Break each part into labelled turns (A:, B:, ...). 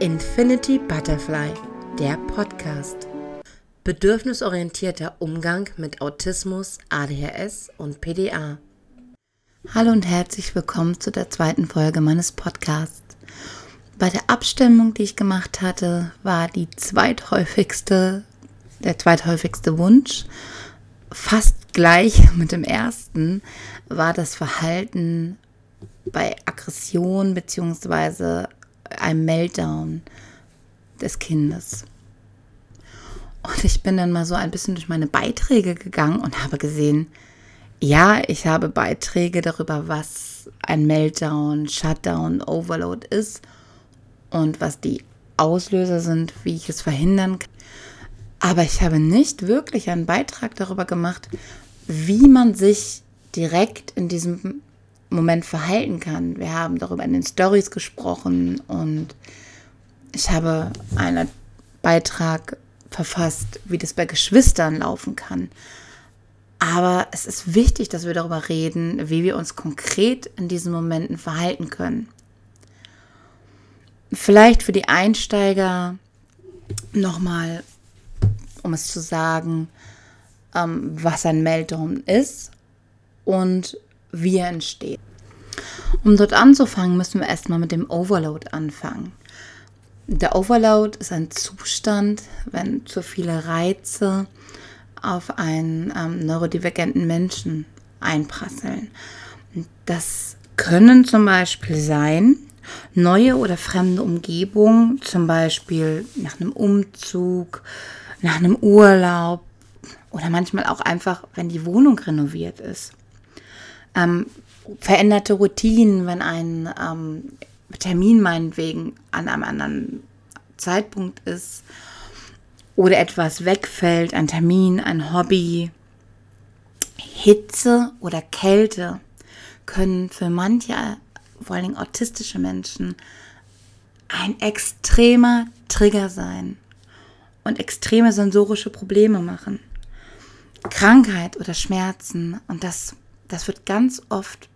A: Infinity Butterfly, der Podcast. Bedürfnisorientierter Umgang mit Autismus, ADHS und PDA.
B: Hallo und herzlich willkommen zu der zweiten Folge meines Podcasts. Bei der Abstimmung, die ich gemacht hatte, war die zweithäufigste, der zweithäufigste Wunsch fast gleich mit dem ersten, war das Verhalten bei Aggression bzw. einem Meltdown des Kindes. Und ich bin dann mal so ein bisschen durch meine Beiträge gegangen und habe gesehen, ja, ich habe Beiträge darüber, was ein Meltdown, Shutdown, Overload ist und was die Auslöser sind, wie ich es verhindern kann. Aber ich habe nicht wirklich einen Beitrag darüber gemacht, wie man sich direkt in diesem Moment verhalten kann. Wir haben darüber in den Stories gesprochen und ich habe einen Beitrag verfasst, wie das bei Geschwistern laufen kann. Aber es ist wichtig, dass wir darüber reden, wie wir uns konkret in diesen Momenten verhalten können. Vielleicht für die Einsteiger nochmal, um es zu sagen, ähm, was ein Meltdown ist und wie er entsteht. Um dort anzufangen, müssen wir erstmal mit dem Overload anfangen. Der Overload ist ein Zustand, wenn zu viele Reize auf einen ähm, neurodivergenten Menschen einprasseln. Das können zum Beispiel sein, neue oder fremde Umgebungen, zum Beispiel nach einem Umzug, nach einem Urlaub oder manchmal auch einfach, wenn die Wohnung renoviert ist. Ähm, veränderte Routinen, wenn ein ähm, Termin meinetwegen an einem anderen Zeitpunkt ist oder etwas wegfällt, ein Termin, ein Hobby. Hitze oder Kälte können für manche, vor allem autistische Menschen, ein extremer Trigger sein und extreme sensorische Probleme machen. Krankheit oder Schmerzen und das, das wird ganz oft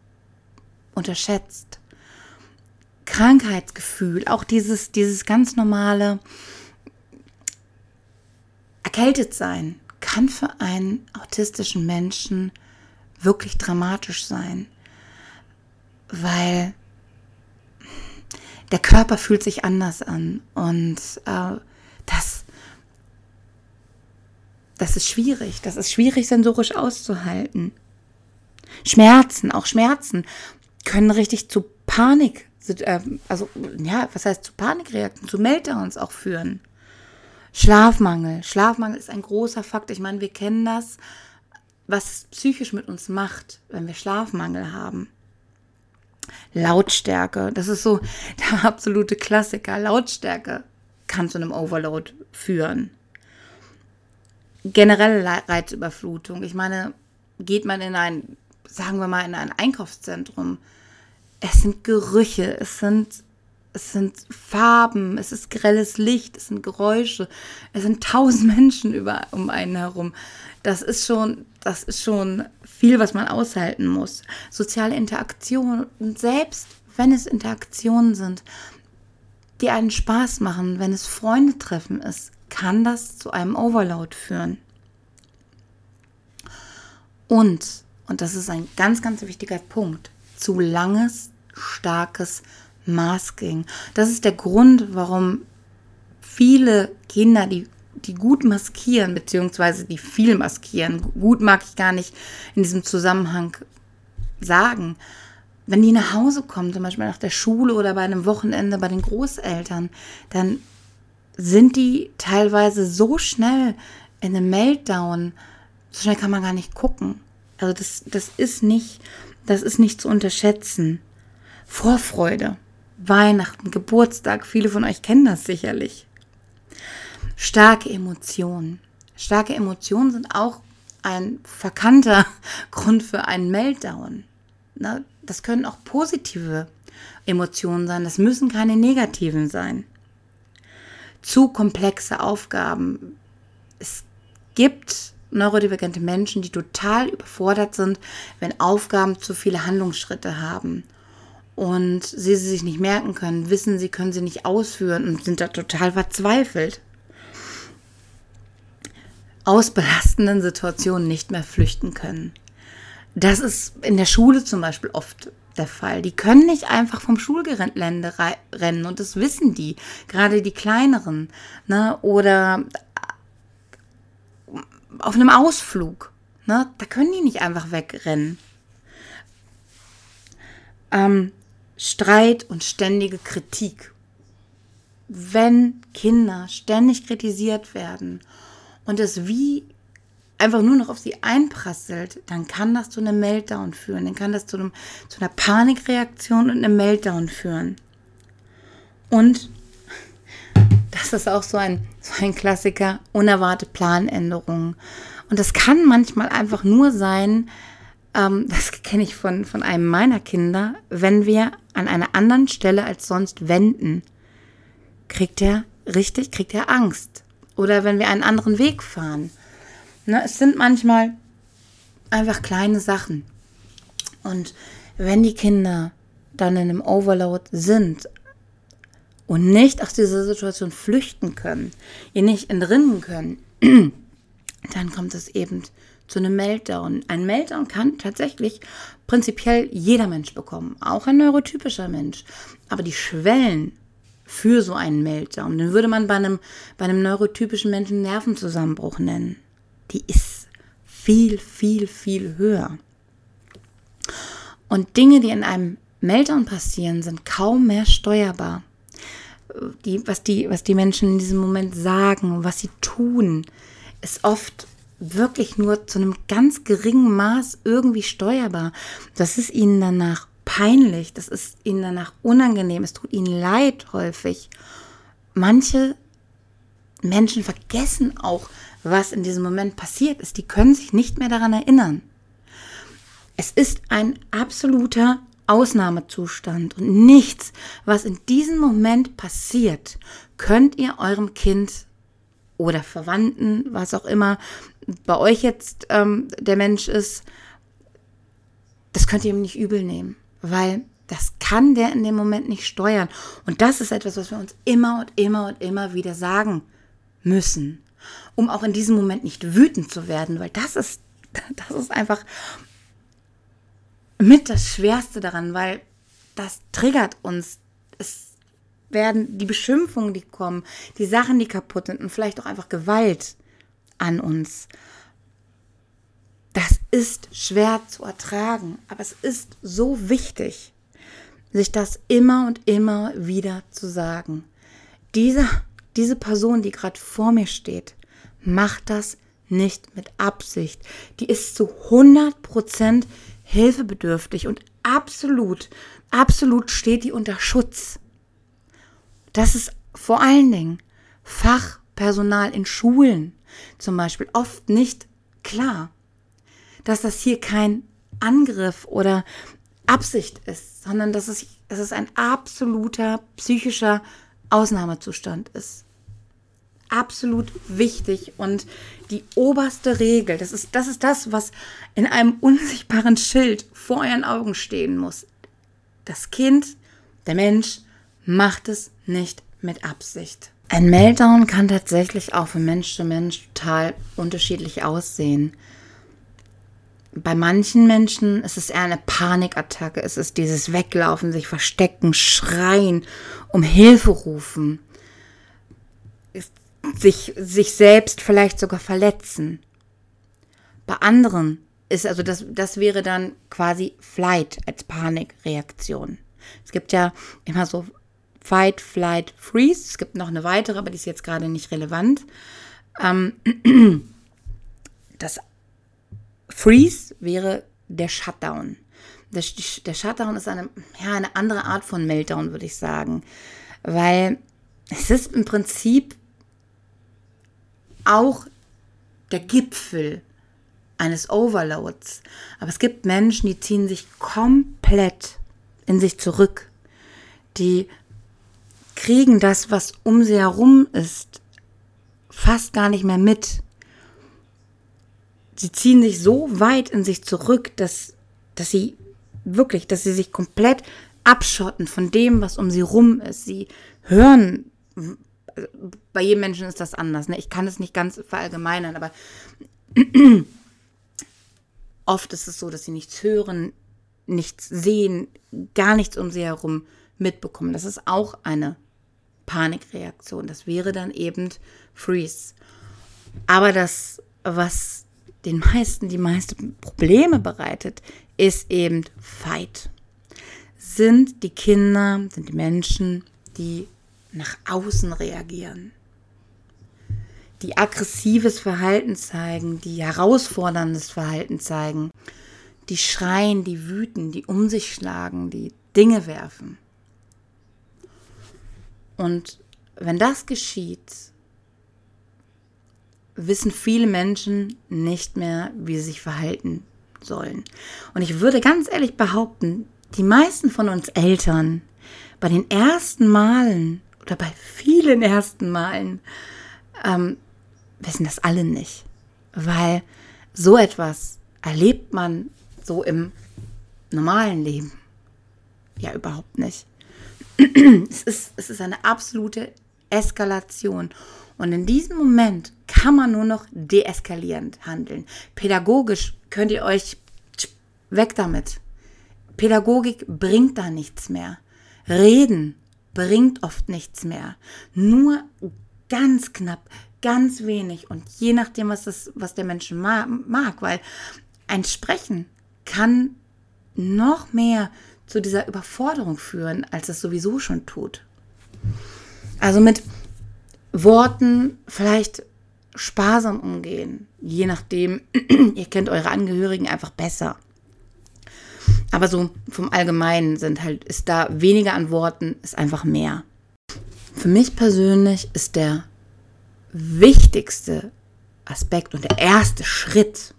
B: unterschätzt. Krankheitsgefühl, auch dieses, dieses ganz normale erkältet sein, kann für einen autistischen Menschen wirklich dramatisch sein, weil der Körper fühlt sich anders an und äh, das, das ist schwierig, das ist schwierig sensorisch auszuhalten. Schmerzen, auch Schmerzen können richtig zu Panik, ähm, also ja, was heißt zu Panikreaktionen, zu Meltdowns auch führen. Schlafmangel. Schlafmangel ist ein großer Fakt. Ich meine, wir kennen das, was es psychisch mit uns macht, wenn wir Schlafmangel haben. Lautstärke, das ist so der absolute Klassiker. Lautstärke kann zu einem Overload führen. Generelle Reizüberflutung. Ich meine, geht man in ein, sagen wir mal, in ein Einkaufszentrum, es sind Gerüche, es sind, es sind Farben, es ist grelles Licht, es sind Geräusche, es sind tausend Menschen über, um einen herum. Das ist schon, das ist schon viel, was man aushalten muss. Soziale Interaktion und selbst wenn es Interaktionen sind, die einen Spaß machen, wenn es Freundetreffen ist, kann das zu einem Overload führen. Und, und das ist ein ganz, ganz wichtiger Punkt, zu langes, starkes Masking. Das ist der Grund, warum viele Kinder, die, die gut maskieren, beziehungsweise die viel maskieren, gut mag ich gar nicht in diesem Zusammenhang sagen, wenn die nach Hause kommen, zum Beispiel nach der Schule oder bei einem Wochenende bei den Großeltern, dann sind die teilweise so schnell in einem Meltdown, so schnell kann man gar nicht gucken. Also das, das ist nicht, das ist nicht zu unterschätzen. Vorfreude, Weihnachten, Geburtstag, viele von euch kennen das sicherlich. Starke Emotionen. Starke Emotionen sind auch ein verkannter Grund für einen Meltdown. Das können auch positive Emotionen sein, das müssen keine negativen sein. Zu komplexe Aufgaben. Es gibt neurodivergente Menschen, die total überfordert sind, wenn Aufgaben zu viele Handlungsschritte haben und sie sie sich nicht merken können, wissen, sie können sie nicht ausführen und sind da total verzweifelt. Aus belastenden Situationen nicht mehr flüchten können. Das ist in der Schule zum Beispiel oft der Fall. Die können nicht einfach vom Schulgelände rennen und das wissen die, gerade die kleineren. Ne? Oder auf einem Ausflug. Ne? Da können die nicht einfach wegrennen. Ähm, Streit und ständige Kritik. Wenn Kinder ständig kritisiert werden und es wie einfach nur noch auf sie einprasselt, dann kann das zu einem Meltdown führen. Dann kann das zu, einem, zu einer Panikreaktion und einem Meltdown führen. Und das ist auch so ein, ein Klassiker, unerwartete Planänderungen. Und das kann manchmal einfach nur sein, ähm, das kenne ich von, von einem meiner Kinder, wenn wir an einer anderen Stelle als sonst wenden, kriegt er richtig, kriegt er Angst. Oder wenn wir einen anderen Weg fahren. Ne, es sind manchmal einfach kleine Sachen. Und wenn die Kinder dann in einem Overload sind und nicht aus dieser Situation flüchten können, ihr nicht entrinnen können, dann kommt es eben zu einem Meltdown. Ein Meltdown kann tatsächlich prinzipiell jeder Mensch bekommen, auch ein neurotypischer Mensch. Aber die Schwellen für so einen Meltdown, den würde man bei einem, bei einem neurotypischen Menschen Nervenzusammenbruch nennen. Die ist viel, viel, viel höher. Und Dinge, die in einem Meltdown passieren, sind kaum mehr steuerbar. Die, was, die, was die Menschen in diesem Moment sagen, was sie tun, ist oft wirklich nur zu einem ganz geringen Maß irgendwie steuerbar. Das ist ihnen danach peinlich, das ist ihnen danach unangenehm, es tut ihnen leid häufig. Manche Menschen vergessen auch, was in diesem Moment passiert ist. Die können sich nicht mehr daran erinnern. Es ist ein absoluter Ausnahmezustand und nichts, was in diesem Moment passiert, könnt ihr eurem Kind oder Verwandten, was auch immer bei euch jetzt ähm, der Mensch ist, das könnt ihr ihm nicht übel nehmen, weil das kann der in dem Moment nicht steuern. Und das ist etwas, was wir uns immer und immer und immer wieder sagen müssen, um auch in diesem Moment nicht wütend zu werden, weil das ist, das ist einfach mit das Schwerste daran, weil das triggert uns. Es werden die Beschimpfungen, die kommen, die Sachen, die kaputt sind und vielleicht auch einfach Gewalt an uns. Das ist schwer zu ertragen, aber es ist so wichtig, sich das immer und immer wieder zu sagen. Diese, diese Person, die gerade vor mir steht, macht das nicht mit Absicht. Die ist zu 100% hilfebedürftig und absolut, absolut steht die unter Schutz. Das ist vor allen Dingen Fachpersonal in Schulen zum Beispiel oft nicht klar, dass das hier kein Angriff oder Absicht ist, sondern dass es, dass es ein absoluter psychischer Ausnahmezustand ist. Absolut wichtig und die oberste Regel, das ist, das ist das, was in einem unsichtbaren Schild vor euren Augen stehen muss. Das Kind, der Mensch, macht es nicht mit Absicht. Ein Meltdown kann tatsächlich auch von Mensch zu Mensch total unterschiedlich aussehen. Bei manchen Menschen ist es eher eine Panikattacke. Es ist dieses Weglaufen, sich verstecken, schreien, um Hilfe rufen, sich, sich selbst vielleicht sogar verletzen. Bei anderen ist also das, das wäre dann quasi Flight als Panikreaktion. Es gibt ja immer so Fight, Flight, Freeze. Es gibt noch eine weitere, aber die ist jetzt gerade nicht relevant. Ähm, das Freeze wäre der Shutdown. Der, der Shutdown ist eine, ja, eine andere Art von Meltdown, würde ich sagen. Weil es ist im Prinzip auch der Gipfel eines Overloads. Aber es gibt Menschen, die ziehen sich komplett in sich zurück. Die kriegen das, was um sie herum ist, fast gar nicht mehr mit. Sie ziehen sich so weit in sich zurück, dass, dass sie wirklich, dass sie sich komplett abschotten von dem, was um sie rum ist. Sie hören, bei jedem Menschen ist das anders. Ne? Ich kann es nicht ganz verallgemeinern, aber oft ist es so, dass sie nichts hören, nichts sehen, gar nichts um sie herum mitbekommen. Das ist auch eine Panikreaktion. Das wäre dann eben Freeze. Aber das, was den meisten die meisten Probleme bereitet, ist eben Fight. Sind die Kinder, sind die Menschen, die nach außen reagieren, die aggressives Verhalten zeigen, die herausforderndes Verhalten zeigen, die schreien, die wüten, die um sich schlagen, die Dinge werfen. Und wenn das geschieht, wissen viele Menschen nicht mehr, wie sie sich verhalten sollen. Und ich würde ganz ehrlich behaupten, die meisten von uns Eltern bei den ersten Malen oder bei vielen ersten Malen ähm, wissen das alle nicht. Weil so etwas erlebt man so im normalen Leben ja überhaupt nicht. es, ist, es ist eine absolute Eskalation. Und in diesem Moment kann man nur noch deeskalierend handeln. Pädagogisch könnt ihr euch weg damit. Pädagogik bringt da nichts mehr. Reden bringt oft nichts mehr. Nur ganz knapp, ganz wenig und je nachdem, was, das, was der Mensch mag, weil ein Sprechen kann noch mehr zu dieser Überforderung führen, als es sowieso schon tut. Also mit Worten vielleicht sparsam umgehen, je nachdem, ihr kennt eure Angehörigen einfach besser. Aber so vom Allgemeinen sind halt, ist da weniger an Worten, ist einfach mehr. Für mich persönlich ist der wichtigste Aspekt und der erste Schritt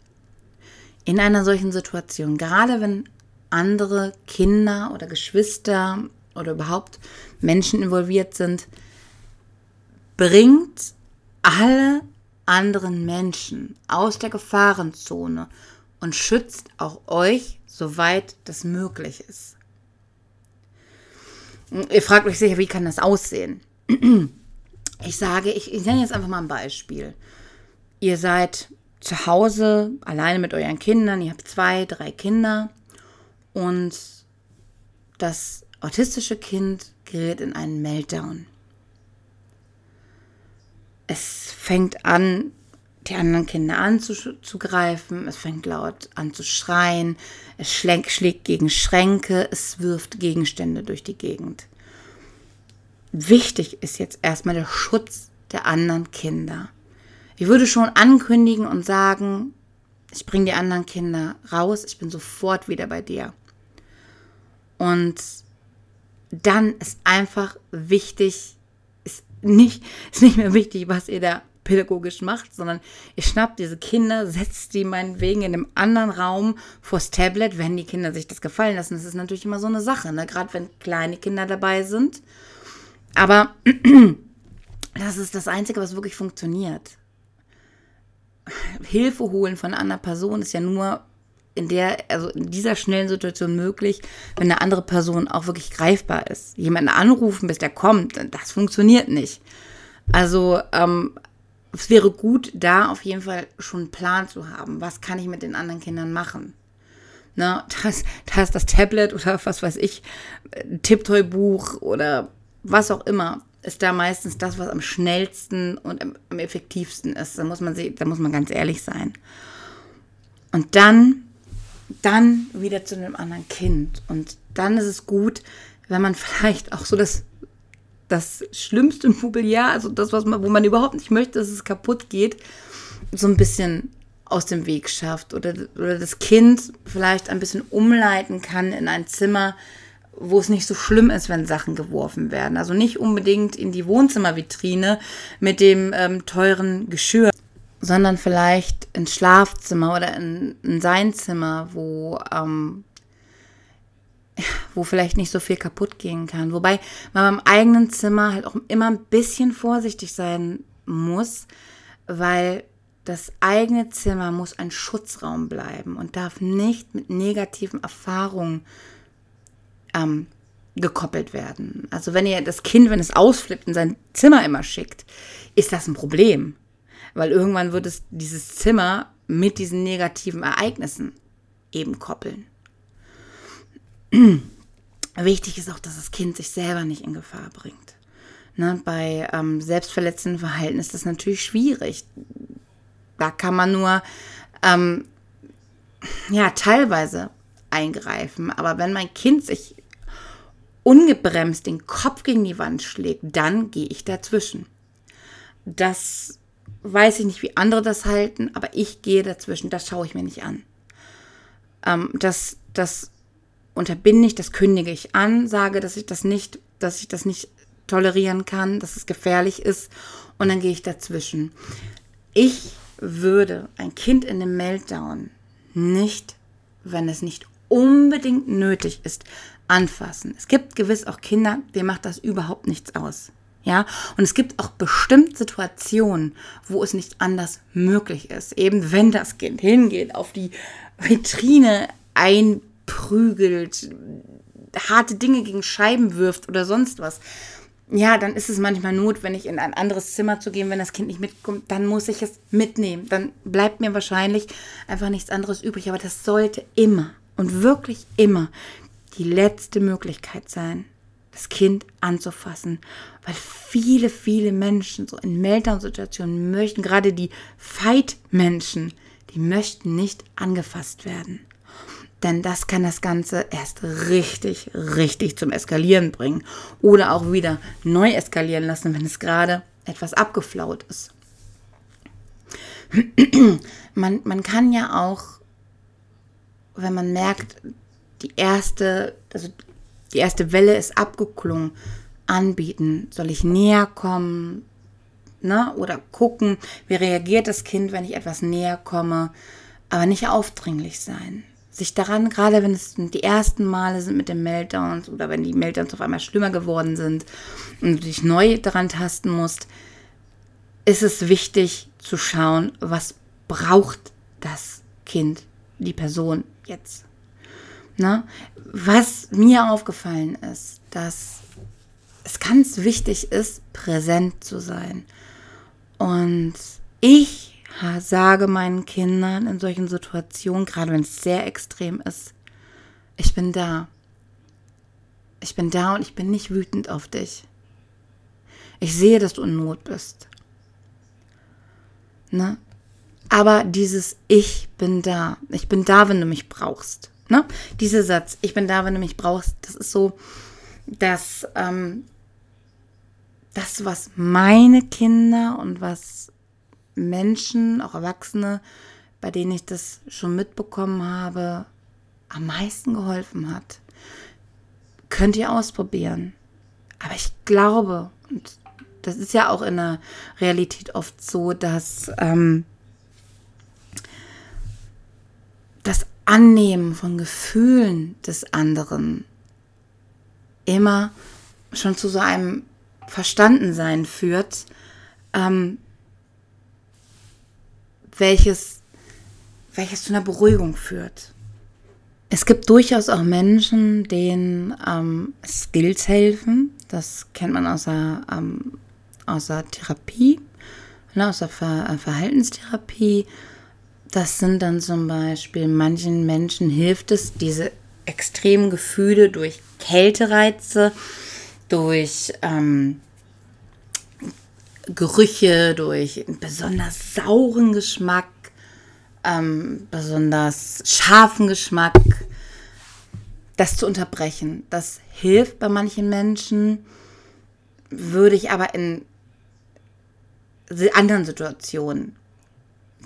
B: in einer solchen Situation, gerade wenn andere Kinder oder Geschwister oder überhaupt Menschen involviert sind, bringt alle anderen Menschen aus der Gefahrenzone und schützt auch euch, soweit das möglich ist. Ihr fragt euch sicher, wie kann das aussehen? Ich sage, ich, ich nenne jetzt einfach mal ein Beispiel. Ihr seid zu Hause alleine mit euren Kindern, ihr habt zwei, drei Kinder und das autistische Kind gerät in einen Meltdown. Es fängt an, die anderen Kinder anzugreifen, es fängt laut an zu schreien, es schlägt gegen Schränke, es wirft Gegenstände durch die Gegend. Wichtig ist jetzt erstmal der Schutz der anderen Kinder. Ich würde schon ankündigen und sagen, ich bringe die anderen Kinder raus, ich bin sofort wieder bei dir. Und dann ist einfach wichtig, ist nicht, ist nicht mehr wichtig, was ihr da pädagogisch macht, sondern ihr schnappt diese Kinder, setzt die meinetwegen in einem anderen Raum vors Tablet, wenn die Kinder sich das gefallen lassen. Das ist natürlich immer so eine Sache, ne? gerade wenn kleine Kinder dabei sind. Aber das ist das Einzige, was wirklich funktioniert. Hilfe holen von einer Person ist ja nur in der, also in dieser schnellen Situation möglich, wenn eine andere Person auch wirklich greifbar ist. Jemanden anrufen, bis der kommt, das funktioniert nicht. Also ähm, es wäre gut, da auf jeden Fall schon einen Plan zu haben. Was kann ich mit den anderen Kindern machen? Ne, das, das das Tablet oder was weiß ich, Tipptoy-Buch oder was auch immer, ist da meistens das, was am schnellsten und am, am effektivsten ist. Da muss man, da muss man ganz ehrlich sein. Und dann dann wieder zu einem anderen Kind. Und dann ist es gut, wenn man vielleicht auch so das, das schlimmste Mobiliar, also das, was man, wo man überhaupt nicht möchte, dass es kaputt geht, so ein bisschen aus dem Weg schafft oder, oder das Kind vielleicht ein bisschen umleiten kann in ein Zimmer, wo es nicht so schlimm ist, wenn Sachen geworfen werden. Also nicht unbedingt in die Wohnzimmervitrine mit dem ähm, teuren Geschirr sondern vielleicht ins Schlafzimmer oder in, in sein Zimmer, wo, ähm, wo vielleicht nicht so viel kaputt gehen kann. Wobei man beim eigenen Zimmer halt auch immer ein bisschen vorsichtig sein muss, weil das eigene Zimmer muss ein Schutzraum bleiben und darf nicht mit negativen Erfahrungen ähm, gekoppelt werden. Also wenn ihr das Kind, wenn es ausflippt, in sein Zimmer immer schickt, ist das ein Problem. Weil irgendwann wird es dieses Zimmer mit diesen negativen Ereignissen eben koppeln. Wichtig ist auch, dass das Kind sich selber nicht in Gefahr bringt. Ne, bei ähm, selbstverletzenden Verhalten ist das natürlich schwierig. Da kann man nur ähm, ja teilweise eingreifen. Aber wenn mein Kind sich ungebremst den Kopf gegen die Wand schlägt, dann gehe ich dazwischen. Das weiß ich nicht, wie andere das halten, aber ich gehe dazwischen. Das schaue ich mir nicht an. Ähm, das, das unterbinde ich, das kündige ich an, sage, dass ich das nicht, dass ich das nicht tolerieren kann, dass es gefährlich ist und dann gehe ich dazwischen. Ich würde ein Kind in dem Meltdown nicht, wenn es nicht unbedingt nötig ist, anfassen. Es gibt gewiss auch Kinder, denen macht das überhaupt nichts aus. Ja, und es gibt auch bestimmt Situationen, wo es nicht anders möglich ist. Eben wenn das Kind hingeht, auf die Vitrine einprügelt, harte Dinge gegen Scheiben wirft oder sonst was. Ja, dann ist es manchmal notwendig, in ein anderes Zimmer zu gehen, wenn das Kind nicht mitkommt. Dann muss ich es mitnehmen. Dann bleibt mir wahrscheinlich einfach nichts anderes übrig. Aber das sollte immer und wirklich immer die letzte Möglichkeit sein, das Kind anzufassen. Weil viele, viele Menschen so in Meltdown-Situationen möchten, gerade die Fight-Menschen, die möchten nicht angefasst werden. Denn das kann das Ganze erst richtig, richtig zum Eskalieren bringen. Oder auch wieder neu eskalieren lassen, wenn es gerade etwas abgeflaut ist. man, man kann ja auch, wenn man merkt, die erste, also die erste Welle ist abgeklungen, anbieten. Soll ich näher kommen? Ne? Oder gucken, wie reagiert das Kind, wenn ich etwas näher komme, aber nicht aufdringlich sein. Sich daran, gerade wenn es die ersten Male sind mit den Meltdowns oder wenn die Meltdowns auf einmal schlimmer geworden sind und du dich neu daran tasten musst, ist es wichtig zu schauen, was braucht das Kind, die Person jetzt. Ne? Was mir aufgefallen ist, dass es ganz wichtig ist, präsent zu sein. Und ich sage meinen Kindern in solchen Situationen, gerade wenn es sehr extrem ist, ich bin da. Ich bin da und ich bin nicht wütend auf dich. Ich sehe, dass du in Not bist. Ne? Aber dieses Ich bin da. Ich bin da, wenn du mich brauchst. Ne? Dieser Satz, ich bin da, wenn du mich brauchst, das ist so, dass ähm, das, was meine Kinder und was Menschen, auch Erwachsene, bei denen ich das schon mitbekommen habe, am meisten geholfen hat. Könnt ihr ausprobieren. Aber ich glaube, und das ist ja auch in der Realität oft so, dass ähm, das Annehmen von Gefühlen des anderen immer schon zu so einem Verstandensein führt, ähm, welches, welches zu einer Beruhigung führt. Es gibt durchaus auch Menschen, denen ähm, Skills helfen. Das kennt man aus der, ähm, aus der Therapie, ne, aus der Ver äh, Verhaltenstherapie das sind dann zum Beispiel, manchen Menschen hilft es, diese extremen Gefühle durch Kältereize, durch ähm, Gerüche, durch einen besonders sauren Geschmack, ähm, besonders scharfen Geschmack, das zu unterbrechen. Das hilft bei manchen Menschen, würde ich aber in anderen Situationen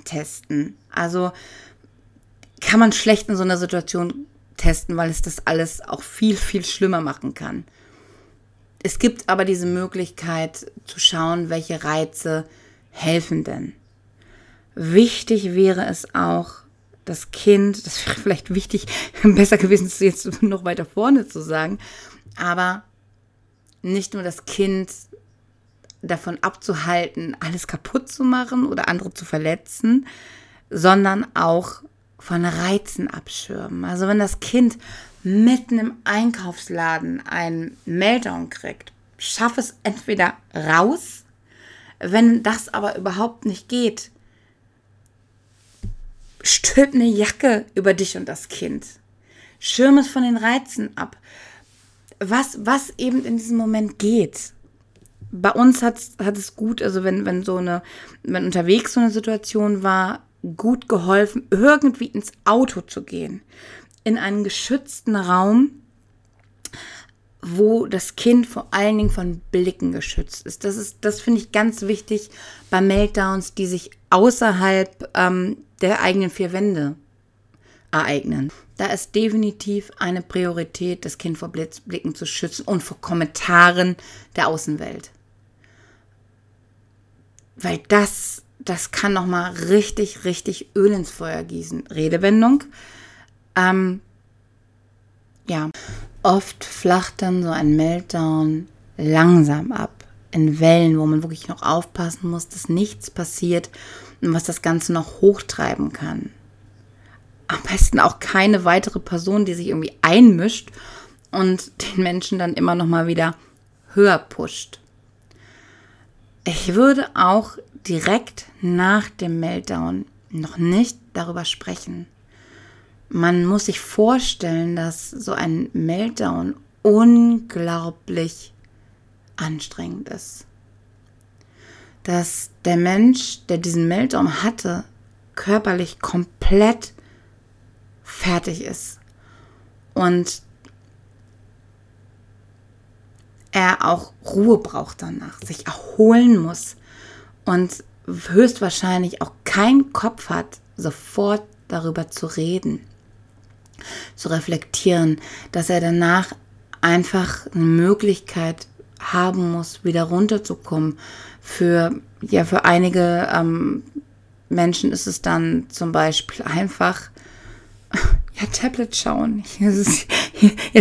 B: testen. Also kann man schlecht in so einer Situation testen, weil es das alles auch viel, viel schlimmer machen kann. Es gibt aber diese Möglichkeit zu schauen, welche Reize helfen denn. Wichtig wäre es auch, das Kind, das wäre vielleicht wichtig, besser gewesen, es jetzt noch weiter vorne zu sagen, aber nicht nur das Kind davon abzuhalten, alles kaputt zu machen oder andere zu verletzen, sondern auch von Reizen abschirmen. Also wenn das Kind mitten im Einkaufsladen einen Meltdown kriegt, schaff es entweder raus, wenn das aber überhaupt nicht geht, stülp eine Jacke über dich und das Kind. Schirm es von den Reizen ab. Was, was eben in diesem Moment geht. Bei uns hat, es gut, also wenn, wenn so eine, wenn unterwegs so eine Situation war, gut geholfen, irgendwie ins Auto zu gehen. In einen geschützten Raum, wo das Kind vor allen Dingen von Blicken geschützt ist. Das ist, das finde ich ganz wichtig bei Meltdowns, die sich außerhalb ähm, der eigenen vier Wände ereignen. Da ist definitiv eine Priorität, das Kind vor Blitzblicken zu schützen und vor Kommentaren der Außenwelt. Weil das, das kann nochmal richtig, richtig Öl ins Feuer gießen. Redewendung. Ähm, ja, oft flacht dann so ein Meltdown langsam ab. In Wellen, wo man wirklich noch aufpassen muss, dass nichts passiert und was das Ganze noch hochtreiben kann. Am besten auch keine weitere Person, die sich irgendwie einmischt und den Menschen dann immer noch mal wieder höher pusht. Ich würde auch direkt nach dem Meltdown noch nicht darüber sprechen man muss sich vorstellen, dass so ein Meltdown unglaublich anstrengend ist. Dass der Mensch, der diesen Meltdown hatte, körperlich komplett fertig ist. Und er auch Ruhe braucht danach, sich erholen muss und höchstwahrscheinlich auch keinen Kopf hat, sofort darüber zu reden zu reflektieren, dass er danach einfach eine Möglichkeit haben muss, wieder runterzukommen. Für, ja, für einige ähm, Menschen ist es dann zum Beispiel einfach, ja, Tablet schauen. ihr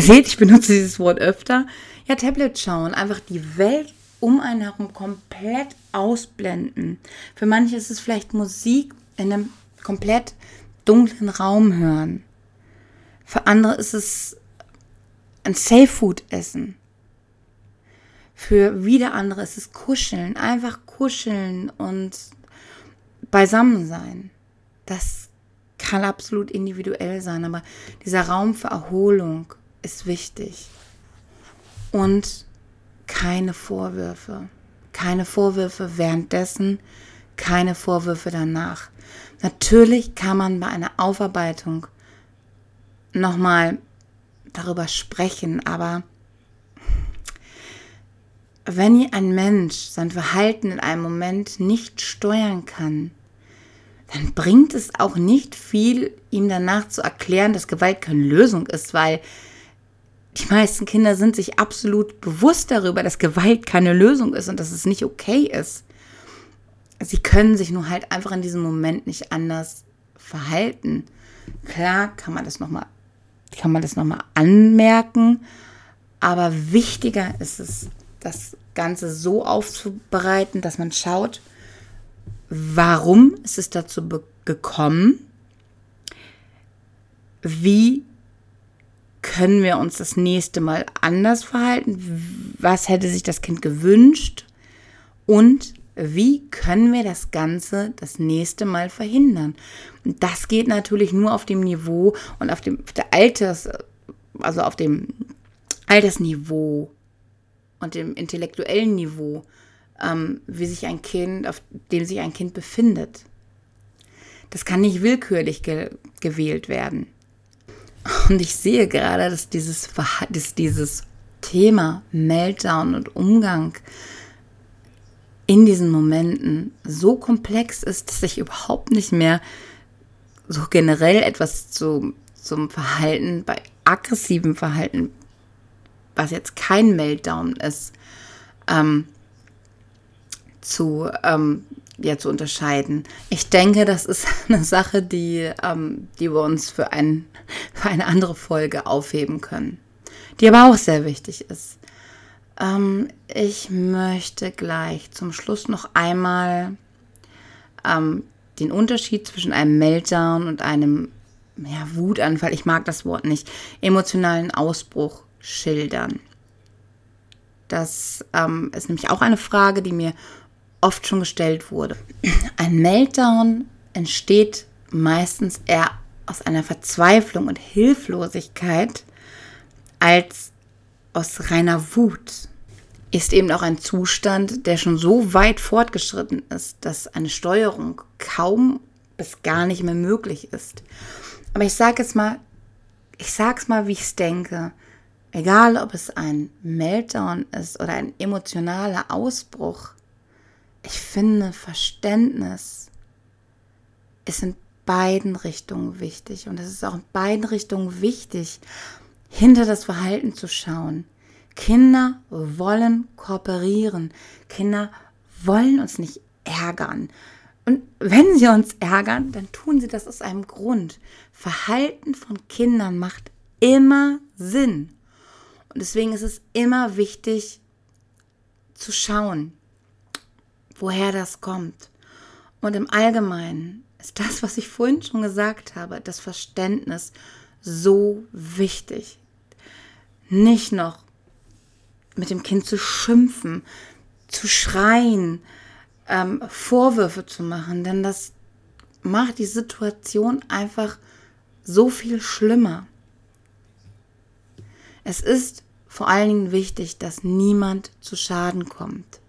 B: seht, ich benutze dieses Wort öfter. Ja, Tablet schauen. Einfach die Welt um einen herum komplett ausblenden. Für manche ist es vielleicht Musik in einem komplett dunklen Raum hören. Für andere ist es ein Safe Food essen. Für wieder andere ist es kuscheln, einfach kuscheln und beisammen sein. Das kann absolut individuell sein, aber dieser Raum für Erholung ist wichtig. Und keine Vorwürfe. Keine Vorwürfe währenddessen, keine Vorwürfe danach. Natürlich kann man bei einer Aufarbeitung nochmal darüber sprechen, aber wenn ein Mensch sein Verhalten in einem Moment nicht steuern kann, dann bringt es auch nicht viel, ihm danach zu erklären, dass Gewalt keine Lösung ist, weil die meisten Kinder sind sich absolut bewusst darüber, dass Gewalt keine Lösung ist und dass es nicht okay ist. Sie können sich nur halt einfach in diesem Moment nicht anders verhalten. Klar kann man das nochmal kann man das nochmal anmerken. Aber wichtiger ist es, das Ganze so aufzubereiten, dass man schaut, warum ist es dazu gekommen? Wie können wir uns das nächste Mal anders verhalten? Was hätte sich das Kind gewünscht? Und wie können wir das Ganze das nächste Mal verhindern? Und das geht natürlich nur auf dem Niveau und auf dem auf der Alters, also auf dem Altersniveau und dem intellektuellen Niveau, ähm, wie sich ein Kind, auf dem sich ein Kind befindet. Das kann nicht willkürlich ge gewählt werden. Und ich sehe gerade, dass dieses, dass dieses Thema Meltdown und Umgang in diesen Momenten so komplex ist, dass ich überhaupt nicht mehr so generell etwas zu, zum Verhalten, bei aggressivem Verhalten, was jetzt kein Meltdown ist, ähm, zu, ähm, ja, zu unterscheiden. Ich denke, das ist eine Sache, die, ähm, die wir uns für, ein, für eine andere Folge aufheben können, die aber auch sehr wichtig ist. Ähm, ich möchte gleich zum Schluss noch einmal ähm, den Unterschied zwischen einem Meltdown und einem ja, Wutanfall, ich mag das Wort nicht, emotionalen Ausbruch schildern. Das ähm, ist nämlich auch eine Frage, die mir oft schon gestellt wurde. Ein Meltdown entsteht meistens eher aus einer Verzweiflung und Hilflosigkeit als aus reiner Wut. Ist eben auch ein Zustand, der schon so weit fortgeschritten ist, dass eine Steuerung kaum bis gar nicht mehr möglich ist. Aber ich sage es mal, ich sage es mal, wie ich es denke. Egal, ob es ein Meltdown ist oder ein emotionaler Ausbruch, ich finde Verständnis ist in beiden Richtungen wichtig. Und es ist auch in beiden Richtungen wichtig, hinter das Verhalten zu schauen. Kinder wollen kooperieren. Kinder wollen uns nicht ärgern. Und wenn sie uns ärgern, dann tun sie das aus einem Grund. Verhalten von Kindern macht immer Sinn. Und deswegen ist es immer wichtig zu schauen, woher das kommt. Und im Allgemeinen ist das, was ich vorhin schon gesagt habe, das Verständnis so wichtig. Nicht noch mit dem Kind zu schimpfen, zu schreien, ähm, Vorwürfe zu machen, denn das macht die Situation einfach so viel schlimmer. Es ist vor allen Dingen wichtig, dass niemand zu Schaden kommt,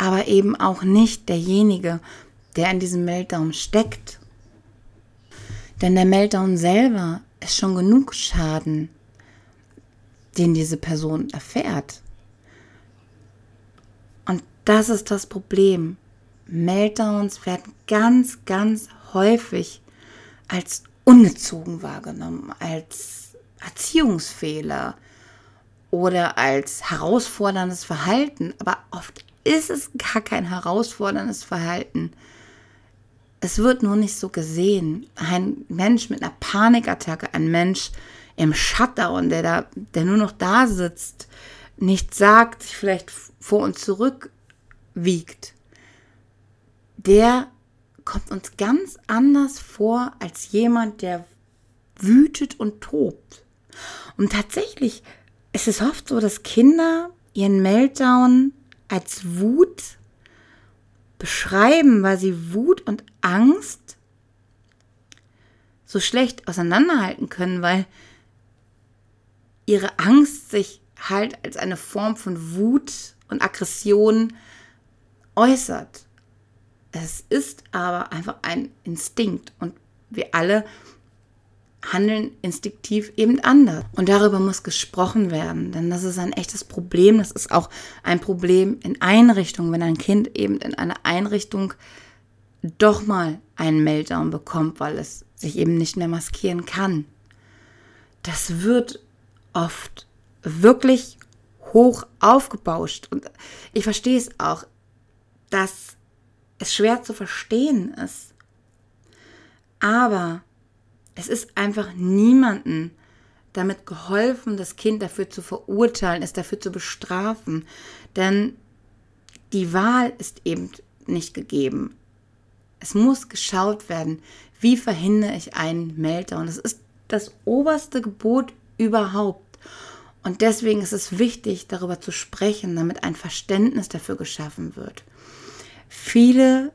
B: aber eben auch nicht derjenige, der in diesem Meltdown steckt. Denn der Meltdown selber ist schon genug Schaden, den diese Person erfährt. Und das ist das Problem. Meltdowns werden ganz, ganz häufig als ungezogen wahrgenommen, als Erziehungsfehler oder als herausforderndes Verhalten. Aber oft ist es gar kein herausforderndes Verhalten. Es wird nur nicht so gesehen. Ein Mensch mit einer Panikattacke, ein Mensch im Shutdown, der da, der nur noch da sitzt, nichts sagt, sich vielleicht vor und zurück wiegt, der kommt uns ganz anders vor als jemand, der wütet und tobt. Und tatsächlich ist es oft so, dass Kinder ihren Meltdown als Wut beschreiben, weil sie Wut und Angst so schlecht auseinanderhalten können, weil ihre Angst sich halt als eine Form von Wut und Aggression äußert. Es ist aber einfach ein Instinkt und wir alle handeln instinktiv eben anders. Und darüber muss gesprochen werden, denn das ist ein echtes Problem. Das ist auch ein Problem in Einrichtungen, wenn ein Kind eben in einer Einrichtung doch mal einen Meltdown bekommt, weil es sich eben nicht mehr maskieren kann. Das wird oft wirklich hoch aufgebauscht. Und ich verstehe es auch, dass es schwer zu verstehen ist. Aber es ist einfach niemanden damit geholfen, das Kind dafür zu verurteilen, es dafür zu bestrafen. Denn die Wahl ist eben nicht gegeben. Es muss geschaut werden, wie verhindere ich einen Meltdown. Das ist das oberste Gebot überhaupt. Und deswegen ist es wichtig, darüber zu sprechen, damit ein Verständnis dafür geschaffen wird. Viele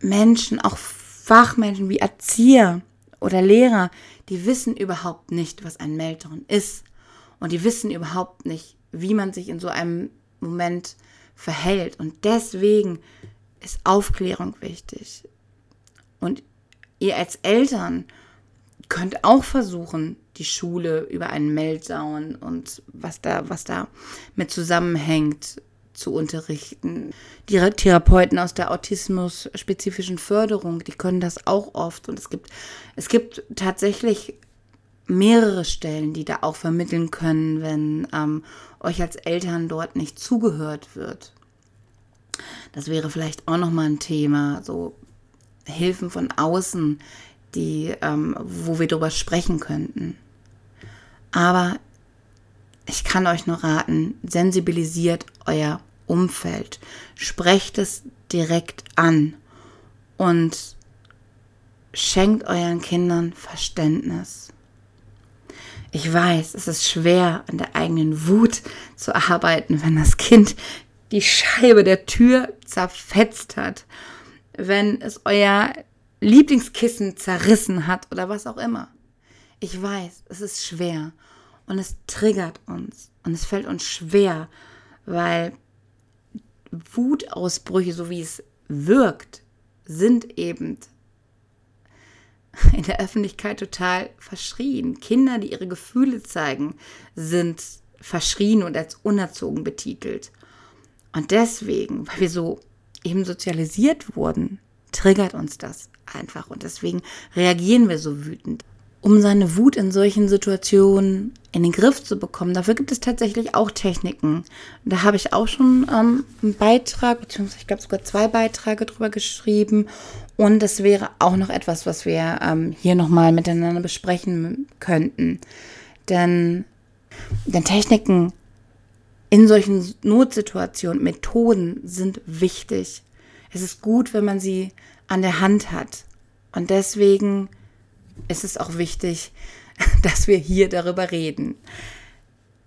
B: Menschen, auch Fachmenschen wie Erzieher oder Lehrer, die wissen überhaupt nicht, was ein Meltdown ist. Und die wissen überhaupt nicht, wie man sich in so einem Moment verhält. Und deswegen ist Aufklärung wichtig. Und ihr als Eltern könnt auch versuchen, die Schule über einen Meltdown und was da, was da mit zusammenhängt, zu unterrichten. Die Therapeuten aus der autismus-spezifischen Förderung, die können das auch oft. Und es gibt, es gibt tatsächlich mehrere Stellen, die da auch vermitteln können, wenn ähm, euch als Eltern dort nicht zugehört wird. Das wäre vielleicht auch nochmal ein Thema, so Hilfen von außen, die, ähm, wo wir drüber sprechen könnten. Aber ich kann euch nur raten, sensibilisiert euer Umfeld. Sprecht es direkt an und schenkt euren Kindern Verständnis. Ich weiß, es ist schwer, an der eigenen Wut zu arbeiten, wenn das Kind die Scheibe der Tür zerfetzt hat, wenn es euer Lieblingskissen zerrissen hat oder was auch immer. Ich weiß, es ist schwer und es triggert uns und es fällt uns schwer, weil Wutausbrüche, so wie es wirkt, sind eben in der Öffentlichkeit total verschrien. Kinder, die ihre Gefühle zeigen, sind verschrien und als unerzogen betitelt. Und deswegen, weil wir so eben sozialisiert wurden, triggert uns das einfach und deswegen reagieren wir so wütend. Um seine Wut in solchen Situationen in den Griff zu bekommen, dafür gibt es tatsächlich auch Techniken. Da habe ich auch schon ähm, einen Beitrag, beziehungsweise ich glaube sogar zwei Beiträge drüber geschrieben. Und das wäre auch noch etwas, was wir ähm, hier nochmal miteinander besprechen könnten. Denn, denn Techniken in solchen Notsituationen, Methoden sind wichtig. Es ist gut, wenn man sie an der Hand hat. Und deswegen ist es auch wichtig, dass wir hier darüber reden.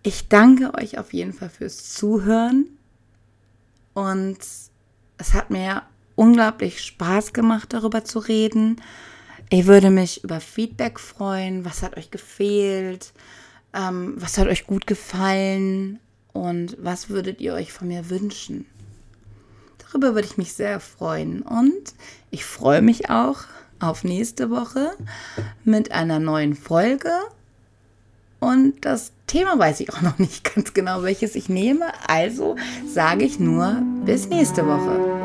B: Ich danke euch auf jeden Fall fürs Zuhören und es hat mir unglaublich Spaß gemacht, darüber zu reden. Ich würde mich über Feedback freuen. Was hat euch gefehlt? Ähm, was hat euch gut gefallen? Und was würdet ihr euch von mir wünschen? Darüber würde ich mich sehr freuen. Und ich freue mich auch auf nächste Woche mit einer neuen Folge. Und das Thema weiß ich auch noch nicht ganz genau, welches ich nehme. Also sage ich nur bis nächste Woche.